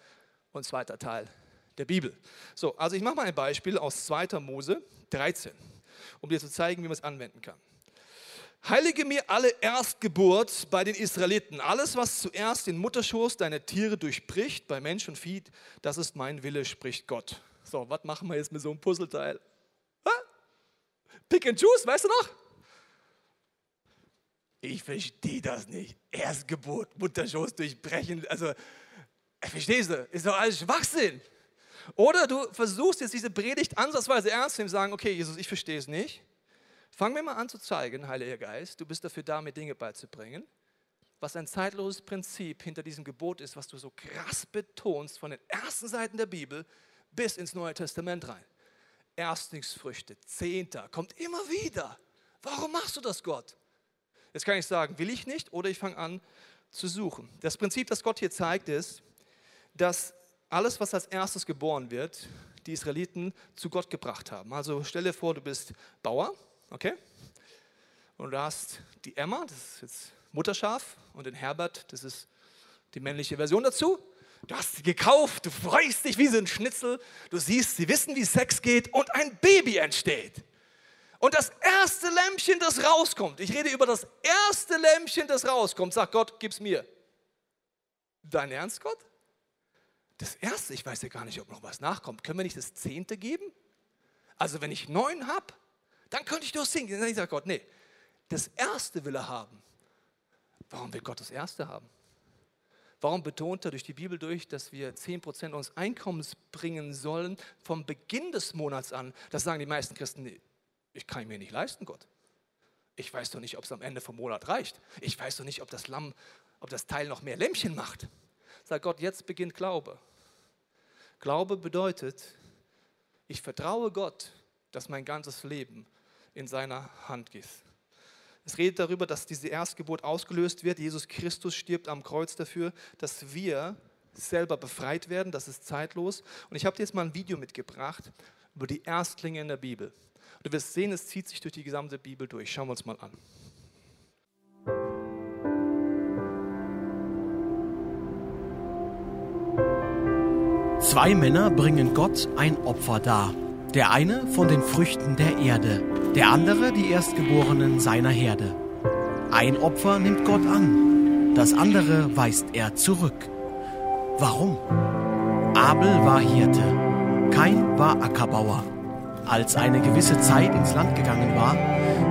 und zweiter Teil der Bibel. So, also ich mache mal ein Beispiel aus 2. Mose 13, um dir zu zeigen, wie man es anwenden kann. Heilige mir alle Erstgeburt bei den Israeliten. Alles, was zuerst in Mutterschoß deine Tiere durchbricht, bei Mensch und Vieh, das ist mein Wille, spricht Gott. So, was machen wir jetzt mit so einem Puzzleteil? Pick and choose, weißt du noch? Ich verstehe das nicht. Erstgeburt, Mutterschoß durchbrechen. Also, verstehst du? Ist doch alles Schwachsinn. Oder du versuchst jetzt diese Predigt ansatzweise ernst zu nehmen sagen, okay, Jesus, ich verstehe es nicht. Fangen wir mal an zu zeigen, Heiliger Geist, du bist dafür da, mir Dinge beizubringen, was ein zeitloses Prinzip hinter diesem Gebot ist, was du so krass betonst von den ersten Seiten der Bibel bis ins Neue Testament rein. Erstlingsfrüchte, Zehnter, kommt immer wieder. Warum machst du das, Gott? Jetzt kann ich sagen, will ich nicht oder ich fange an zu suchen. Das Prinzip, das Gott hier zeigt, ist, dass alles, was als erstes geboren wird, die Israeliten zu Gott gebracht haben. Also stell dir vor, du bist Bauer, okay? Und du hast die Emma, das ist jetzt Mutterschaf, und den Herbert, das ist die männliche Version dazu. Du hast sie gekauft, du freust dich wie so ein Schnitzel, du siehst, sie wissen, wie Sex geht und ein Baby entsteht. Und das erste Lämpchen, das rauskommt, ich rede über das erste Lämpchen, das rauskommt, sagt Gott, gib's mir. Dein Ernst, Gott? Das erste, ich weiß ja gar nicht, ob noch was nachkommt. Können wir nicht das zehnte geben? Also wenn ich neun habe, dann könnte ich nur singen. Dann sagt Gott, nee, das erste will er haben. Warum will Gott das erste haben? Warum betont er durch die Bibel durch, dass wir 10% unseres Einkommens bringen sollen vom Beginn des Monats an? Das sagen die meisten Christen, ich kann mir nicht leisten, Gott. Ich weiß doch nicht, ob es am Ende vom Monat reicht. Ich weiß doch nicht, ob das Lamm, ob das Teil noch mehr Lämmchen macht. Sagt Gott, jetzt beginnt Glaube. Glaube bedeutet, ich vertraue Gott, dass mein ganzes Leben in seiner Hand ist. Es redet darüber, dass diese Erstgeburt ausgelöst wird. Jesus Christus stirbt am Kreuz dafür, dass wir selber befreit werden. Das ist zeitlos. Und ich habe dir jetzt mal ein Video mitgebracht über die Erstlinge in der Bibel. Und du wirst sehen, es zieht sich durch die gesamte Bibel durch. Schauen wir uns mal an. Zwei Männer bringen Gott ein Opfer dar. Der eine von den Früchten der Erde, der andere die Erstgeborenen seiner Herde. Ein Opfer nimmt Gott an, das andere weist er zurück. Warum? Abel war Hirte, Kain war Ackerbauer. Als eine gewisse Zeit ins Land gegangen war,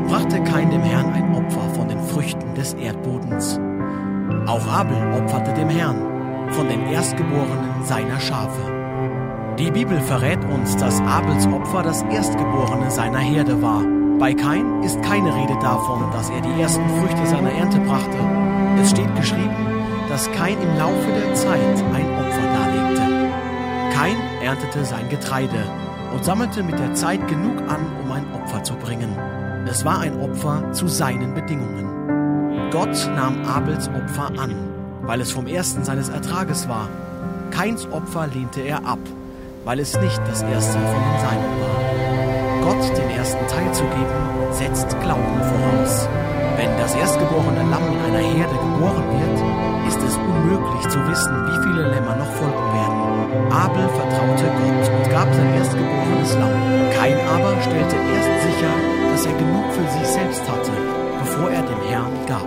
brachte Kain dem Herrn ein Opfer von den Früchten des Erdbodens. Auch Abel opferte dem Herrn von den Erstgeborenen seiner Schafe. Die Bibel verrät uns, dass Abels Opfer das Erstgeborene seiner Herde war. Bei Kain ist keine Rede davon, dass er die ersten Früchte seiner Ernte brachte. Es steht geschrieben, dass Kain im Laufe der Zeit ein Opfer darlegte. Kain erntete sein Getreide und sammelte mit der Zeit genug an, um ein Opfer zu bringen. Es war ein Opfer zu seinen Bedingungen. Gott nahm Abels Opfer an, weil es vom ersten seines Ertrages war. Kains Opfer lehnte er ab weil es nicht das erste von den Seinen war. Gott den ersten Teil zu geben, setzt Glauben voraus. Wenn das erstgeborene Lamm in einer Herde geboren wird, ist es unmöglich zu wissen, wie viele Lämmer noch folgen werden. Abel vertraute Gott und gab sein erstgeborenes Lamm. Kain aber stellte erst sicher, dass er genug für sich selbst hatte, bevor er dem Herrn gab.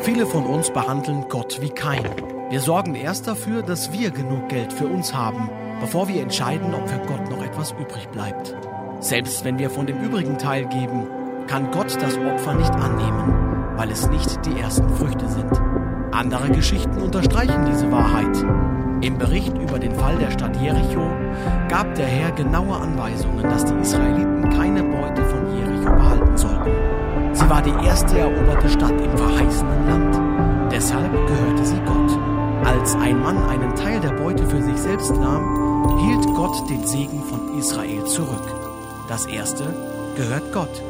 Viele von uns behandeln Gott wie Kain. Wir sorgen erst dafür, dass wir genug Geld für uns haben bevor wir entscheiden, ob für Gott noch etwas übrig bleibt. Selbst wenn wir von dem übrigen Teil geben, kann Gott das Opfer nicht annehmen, weil es nicht die ersten Früchte sind. Andere Geschichten unterstreichen diese Wahrheit. Im Bericht über den Fall der Stadt Jericho gab der Herr genaue Anweisungen, dass die Israeliten keine Beute von Jericho behalten sollten. Sie war die erste eroberte Stadt im verheißenen Land. Deshalb gehörte sie Gott als ein Mann einen Teil der Beute für sich selbst nahm, hielt Gott den Segen von Israel zurück. Das erste gehört Gott.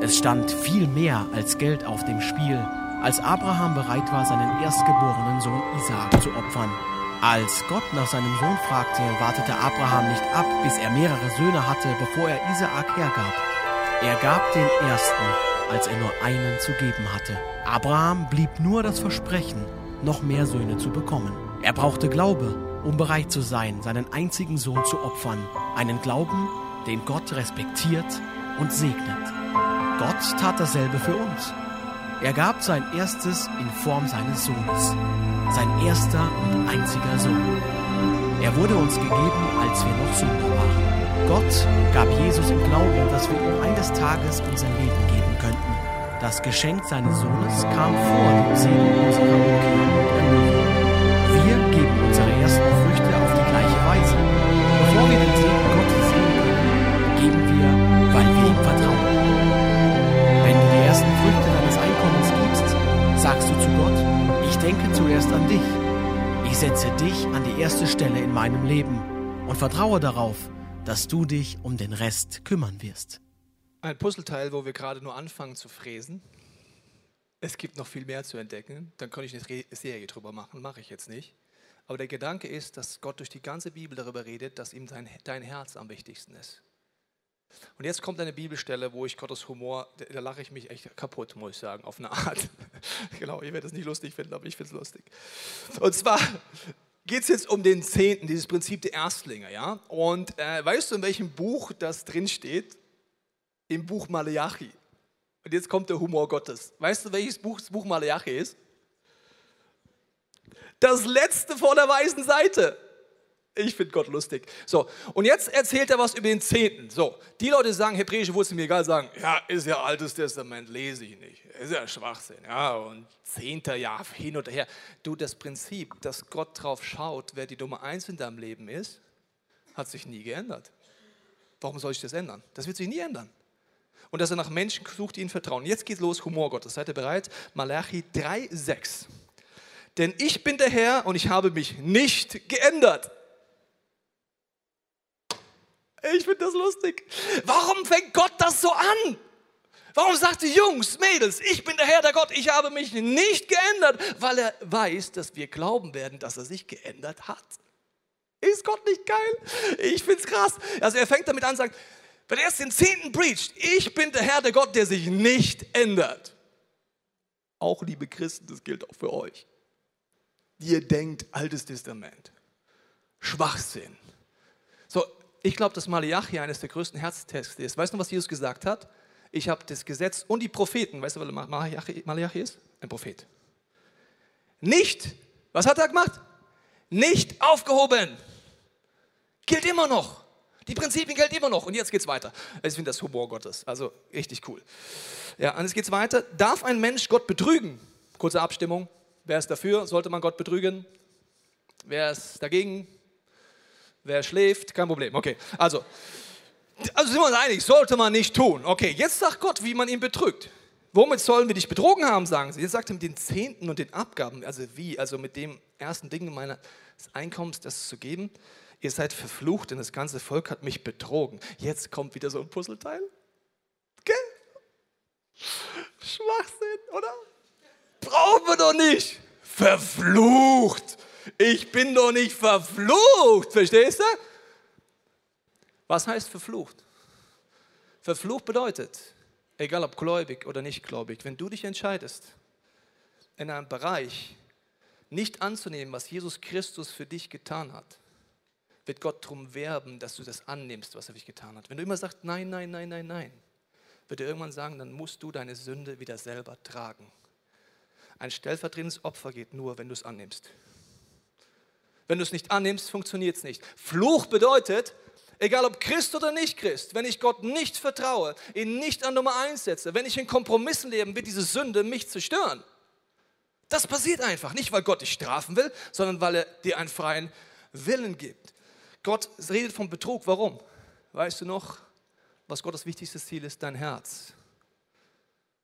Es stand viel mehr als Geld auf dem Spiel, als Abraham bereit war, seinen erstgeborenen Sohn Isaak zu opfern. Als Gott nach seinem Sohn fragte, wartete Abraham nicht ab, bis er mehrere Söhne hatte, bevor er Isaak hergab. Er gab den ersten, als er nur einen zu geben hatte. Abraham blieb nur das Versprechen, noch mehr Söhne zu bekommen. Er brauchte Glaube, um bereit zu sein, seinen einzigen Sohn zu opfern. Einen Glauben, den Gott respektiert und segnet. Gott tat dasselbe für uns. Er gab sein erstes in Form seines Sohnes, sein erster und einziger Sohn. Er wurde uns gegeben, als wir noch Sünder waren. Gott gab Jesus im Glauben, dass wir ihm eines Tages unser Leben geben. Das Geschenk seines Sohnes kam vor dem Segen unserer Umkehr. Wir geben unsere ersten Früchte auf die gleiche Weise. Bevor wir den Segen Gottes sehen können, geben wir, weil wir ihm vertrauen. Wenn du die ersten Früchte deines Einkommens gibst, sagst du zu Gott, ich denke zuerst an dich. Ich setze dich an die erste Stelle in meinem Leben und vertraue darauf, dass du dich um den Rest kümmern wirst. Ein Puzzleteil, wo wir gerade nur anfangen zu fräsen. Es gibt noch viel mehr zu entdecken. Dann könnte ich eine Serie drüber machen, mache ich jetzt nicht. Aber der Gedanke ist, dass Gott durch die ganze Bibel darüber redet, dass ihm dein, dein Herz am wichtigsten ist. Und jetzt kommt eine Bibelstelle, wo ich Gottes Humor, da lache ich mich echt kaputt, muss ich sagen, auf eine Art. genau, ihr werdet es nicht lustig finden, aber ich finde es lustig. Und zwar geht es jetzt um den Zehnten, dieses Prinzip der Erstlinge. Ja? Und äh, weißt du, in welchem Buch das drin steht? Im Buch Malachi. Und jetzt kommt der Humor Gottes. Weißt du, welches Buch das Buch Malachi ist? Das letzte vor der weißen Seite. Ich finde Gott lustig. So, und jetzt erzählt er was über den Zehnten. So, die Leute sagen, hebräische Wurzeln mir egal, sagen, ja, ist ja Altes Testament, lese ich nicht. Ist ja Schwachsinn. Ja, und zehnter Jahr hin oder her. Du, das Prinzip, dass Gott drauf schaut, wer die Nummer eins in deinem Leben ist, hat sich nie geändert. Warum soll ich das ändern? Das wird sich nie ändern. Und dass er nach Menschen sucht, die ihn vertrauen. Jetzt geht's los, Humor Gottes. Seid ihr bereit? Malachi 3,6. Denn ich bin der Herr und ich habe mich nicht geändert. Ich finde das lustig. Warum fängt Gott das so an? Warum sagt die Jungs, Mädels, ich bin der Herr der Gott, ich habe mich nicht geändert, weil er weiß, dass wir glauben werden, dass er sich geändert hat. Ist Gott nicht geil? Ich finde es krass. Also er fängt damit an sagt, wenn er erst den Zehnten preacht, ich bin der Herr der Gott, der sich nicht ändert. Auch liebe Christen, das gilt auch für euch. Ihr denkt Altes Testament. Schwachsinn. So, ich glaube, dass Malachi eines der größten Herztexte ist. Weißt du, was Jesus gesagt hat? Ich habe das Gesetz und die Propheten. Weißt du, was Malachi, Malachi ist? Ein Prophet. Nicht, was hat er gemacht? Nicht aufgehoben. Gilt immer noch. Die Prinzipien gelten immer noch. Und jetzt geht es weiter. Ich finde das Humor Gottes. Also richtig cool. Ja, und jetzt geht es weiter. Darf ein Mensch Gott betrügen? Kurze Abstimmung. Wer ist dafür? Sollte man Gott betrügen? Wer ist dagegen? Wer schläft, kein Problem. Okay, also, also sind wir uns einig, sollte man nicht tun. Okay, jetzt sagt Gott, wie man ihn betrügt. Womit sollen wir dich betrogen haben, sagen sie. Jetzt sagt er mit den Zehnten und den Abgaben. Also wie? Also mit dem ersten Ding meines Einkommens, das zu geben. Ihr seid verflucht, denn das ganze Volk hat mich betrogen. Jetzt kommt wieder so ein Puzzleteil. Okay? Schwachsinn, oder? Brauchen wir doch nicht. Verflucht. Ich bin doch nicht verflucht, verstehst du? Was heißt verflucht? Verflucht bedeutet, egal ob gläubig oder nicht gläubig, wenn du dich entscheidest, in einem Bereich nicht anzunehmen, was Jesus Christus für dich getan hat, wird Gott darum werben, dass du das annimmst, was er für dich getan hat. Wenn du immer sagst, nein, nein, nein, nein, nein, wird er irgendwann sagen, dann musst du deine Sünde wieder selber tragen. Ein stellvertretendes Opfer geht nur, wenn du es annimmst. Wenn du es nicht annimmst, funktioniert es nicht. Fluch bedeutet, egal ob Christ oder nicht Christ, wenn ich Gott nicht vertraue, ihn nicht an Nummer eins setze, wenn ich in Kompromissen lebe, wird diese Sünde mich zerstören. Das passiert einfach. Nicht, weil Gott dich strafen will, sondern weil er dir einen freien Willen gibt. Gott redet vom Betrug. Warum? Weißt du noch, was Gottes wichtigstes Ziel ist? Dein Herz.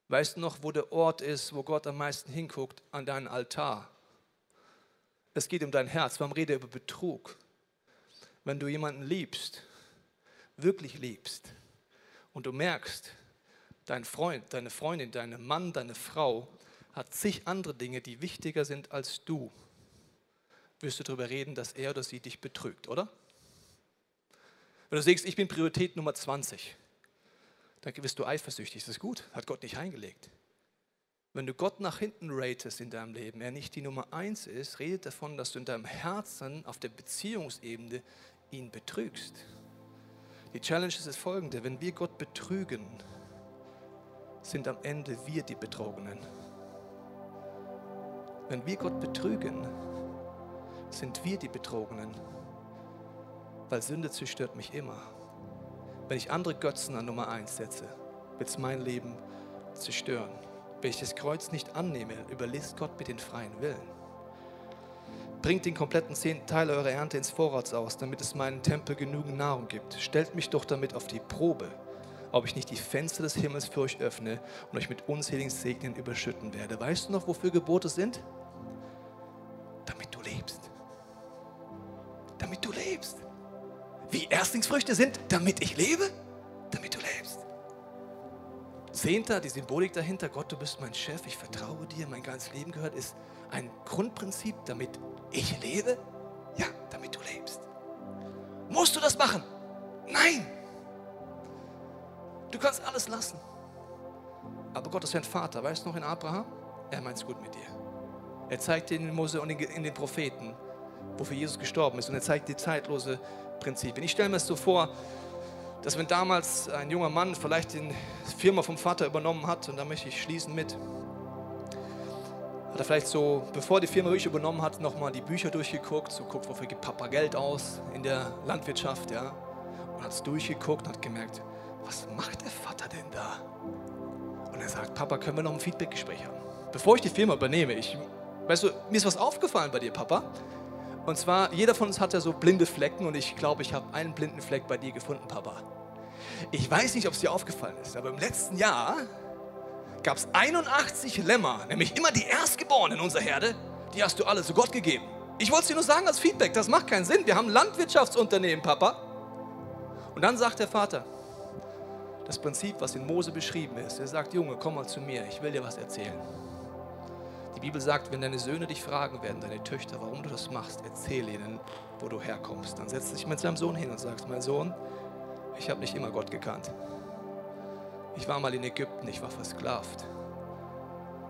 Weißt du noch, wo der Ort ist, wo Gott am meisten hinguckt? An deinen Altar. Es geht um dein Herz. Warum rede über Betrug? Wenn du jemanden liebst, wirklich liebst und du merkst, dein Freund, deine Freundin, dein Mann, deine Frau hat zig andere Dinge, die wichtiger sind als du, wirst du darüber reden, dass er oder sie dich betrügt, oder? Wenn du sagst, ich bin Priorität Nummer 20, dann wirst du eifersüchtig. Das ist gut, hat Gott nicht eingelegt. Wenn du Gott nach hinten ratest in deinem Leben, er nicht die Nummer 1 ist, redet davon, dass du in deinem Herzen auf der Beziehungsebene ihn betrügst. Die Challenge ist das folgende, wenn wir Gott betrügen, sind am Ende wir die Betrogenen. Wenn wir Gott betrügen, sind wir die Betrogenen. Weil Sünde zerstört mich immer. Wenn ich andere Götzen an Nummer eins setze, wird es mein Leben zerstören. Wenn ich das Kreuz nicht annehme, überlässt Gott mir den freien Willen. Bringt den kompletten zehnten Teil eurer Ernte ins Vorrats aus, damit es meinen Tempel genügend Nahrung gibt. Stellt mich doch damit auf die Probe, ob ich nicht die Fenster des Himmels für euch öffne und euch mit unzähligen Segnen überschütten werde. Weißt du noch, wofür Gebote sind? Erstlingsfrüchte sind, damit ich lebe, damit du lebst. Zehnter, die Symbolik dahinter, Gott, du bist mein Chef, ich vertraue dir, mein ganzes Leben gehört, ist ein Grundprinzip, damit ich lebe? Ja, damit du lebst. Musst du das machen? Nein. Du kannst alles lassen. Aber Gott ist ein Vater. Weißt du noch in Abraham? Er meint es gut mit dir. Er zeigt dir in Mose und in den Propheten, wofür Jesus gestorben ist. Und er zeigt dir zeitlose Prinzipien. Ich stelle mir es so vor, dass wenn damals ein junger Mann vielleicht die Firma vom Vater übernommen hat, und da möchte ich schließen mit, hat er vielleicht so, bevor die Firma wirklich übernommen hat, nochmal die Bücher durchgeguckt, so guckt, wofür gibt Papa Geld aus in der Landwirtschaft, ja. Und hat es durchgeguckt und hat gemerkt, was macht der Vater denn da? Und er sagt, Papa, können wir noch ein Feedbackgespräch haben? Bevor ich die Firma übernehme, ich, weißt du, mir ist was aufgefallen bei dir, Papa. Und zwar, jeder von uns hat ja so blinde Flecken und ich glaube, ich habe einen blinden Fleck bei dir gefunden, Papa. Ich weiß nicht, ob es dir aufgefallen ist, aber im letzten Jahr gab es 81 Lämmer, nämlich immer die Erstgeborenen in unserer Herde, die hast du alle zu Gott gegeben. Ich wollte es dir nur sagen als Feedback, das macht keinen Sinn. Wir haben Landwirtschaftsunternehmen, Papa. Und dann sagt der Vater, das Prinzip, was in Mose beschrieben ist, er sagt, Junge, komm mal zu mir, ich will dir was erzählen. Die Bibel sagt, wenn deine Söhne dich fragen werden, deine Töchter, warum du das machst, erzähl ihnen, wo du herkommst. Dann setzt dich mit seinem Sohn hin und sagst, mein Sohn, ich habe nicht immer Gott gekannt. Ich war mal in Ägypten, ich war versklavt.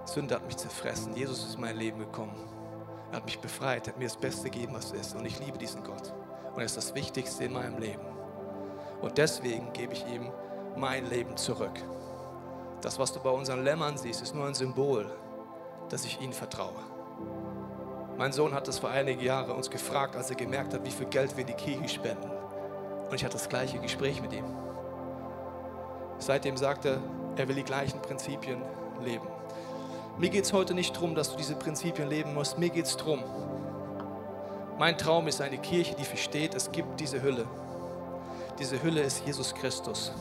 Sünde hat mich zerfressen. Jesus ist in mein Leben gekommen. Er hat mich befreit, er hat mir das Beste gegeben, was ist. Und ich liebe diesen Gott. Und er ist das Wichtigste in meinem Leben. Und deswegen gebe ich ihm mein Leben zurück. Das, was du bei unseren Lämmern siehst, ist nur ein Symbol, dass ich ihnen vertraue. Mein Sohn hat das vor einigen Jahren uns gefragt, als er gemerkt hat, wie viel Geld wir in die Kirche spenden. Und ich hatte das gleiche Gespräch mit ihm. Seitdem sagt er, er will die gleichen Prinzipien leben. Mir geht es heute nicht darum, dass du diese Prinzipien leben musst. Mir geht es darum. Mein Traum ist eine Kirche, die versteht, es gibt diese Hülle. Diese Hülle ist Jesus Christus.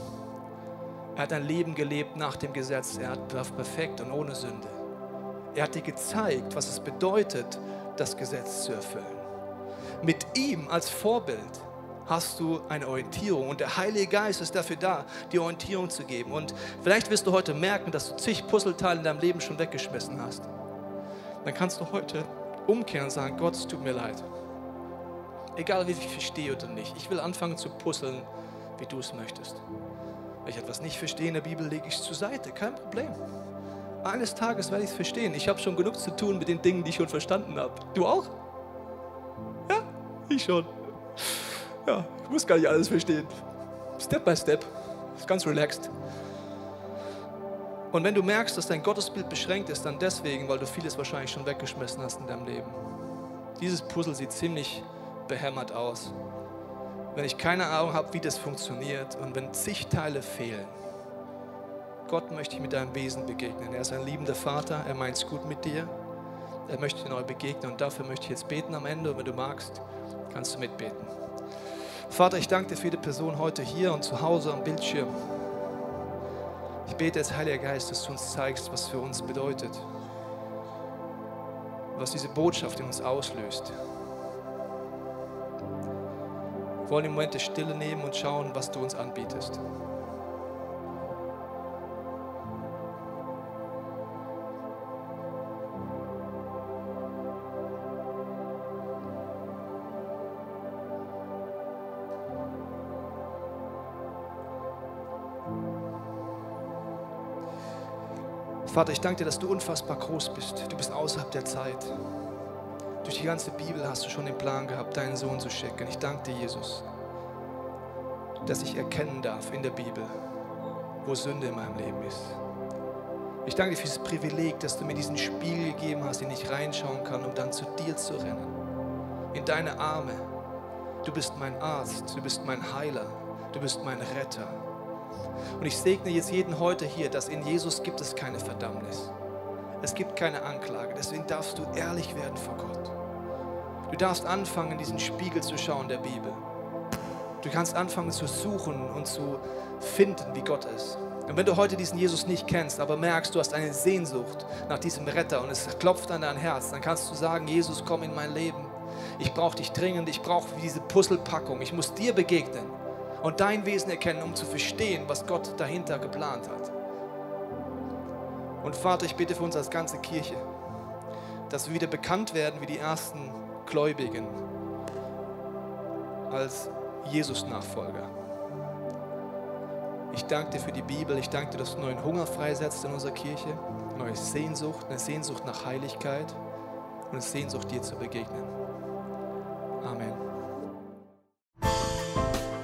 Er hat ein Leben gelebt nach dem Gesetz. Er war perfekt und ohne Sünde. Er hat dir gezeigt, was es bedeutet, das Gesetz zu erfüllen. Mit ihm als Vorbild hast du eine Orientierung. Und der Heilige Geist ist dafür da, die Orientierung zu geben. Und vielleicht wirst du heute merken, dass du zig Puzzleteile in deinem Leben schon weggeschmissen hast. Dann kannst du heute umkehren und sagen, Gott, es tut mir leid. Egal wie ich verstehe oder nicht, ich will anfangen zu puzzeln, wie du es möchtest. Wenn ich etwas nicht verstehe in der Bibel, lege ich es zur Seite, kein Problem. Eines Tages werde ich es verstehen. Ich habe schon genug zu tun mit den Dingen, die ich schon verstanden habe. Du auch? Ja, ich schon. Ja, ich muss gar nicht alles verstehen. Step by Step. Ist ganz relaxed. Und wenn du merkst, dass dein Gottesbild beschränkt ist, dann deswegen, weil du vieles wahrscheinlich schon weggeschmissen hast in deinem Leben. Dieses Puzzle sieht ziemlich behämmert aus. Wenn ich keine Ahnung habe, wie das funktioniert und wenn zig Teile fehlen, Gott möchte ich mit deinem Wesen begegnen. Er ist ein liebender Vater, er meint es gut mit dir. Er möchte dir neu begegnen und dafür möchte ich jetzt beten am Ende und wenn du magst, kannst du mitbeten. Vater, ich danke dir für jede Person heute hier und zu Hause am Bildschirm. Ich bete jetzt, Heiliger Geist, dass du uns zeigst, was für uns bedeutet. was diese Botschaft in uns auslöst. Wir wollen im Moment die Stille nehmen und schauen, was du uns anbietest. Vater, ich danke dir, dass du unfassbar groß bist. Du bist außerhalb der Zeit. Durch die ganze Bibel hast du schon den Plan gehabt, deinen Sohn zu schicken. Ich danke dir, Jesus, dass ich erkennen darf in der Bibel, wo Sünde in meinem Leben ist. Ich danke dir für dieses Privileg, dass du mir diesen Spiegel gegeben hast, in den ich reinschauen kann, um dann zu dir zu rennen. In deine Arme. Du bist mein Arzt, du bist mein Heiler, du bist mein Retter. Und ich segne jetzt jeden heute hier, dass in Jesus gibt es keine Verdammnis. Es gibt keine Anklage. Deswegen darfst du ehrlich werden vor Gott. Du darfst anfangen, in diesen Spiegel zu schauen der Bibel. Du kannst anfangen zu suchen und zu finden, wie Gott ist. Und wenn du heute diesen Jesus nicht kennst, aber merkst, du hast eine Sehnsucht nach diesem Retter und es klopft an dein Herz, dann kannst du sagen, Jesus, komm in mein Leben. Ich brauche dich dringend, ich brauche diese Puzzlepackung, ich muss dir begegnen und dein Wesen erkennen, um zu verstehen, was Gott dahinter geplant hat. Und Vater, ich bitte für uns als ganze Kirche, dass wir wieder bekannt werden wie die ersten Gläubigen, als Jesus-Nachfolger. Ich danke dir für die Bibel, ich danke dir, dass du neuen Hunger freisetzt in unserer Kirche, neue Sehnsucht, eine Sehnsucht nach Heiligkeit und eine Sehnsucht, dir zu begegnen. Amen.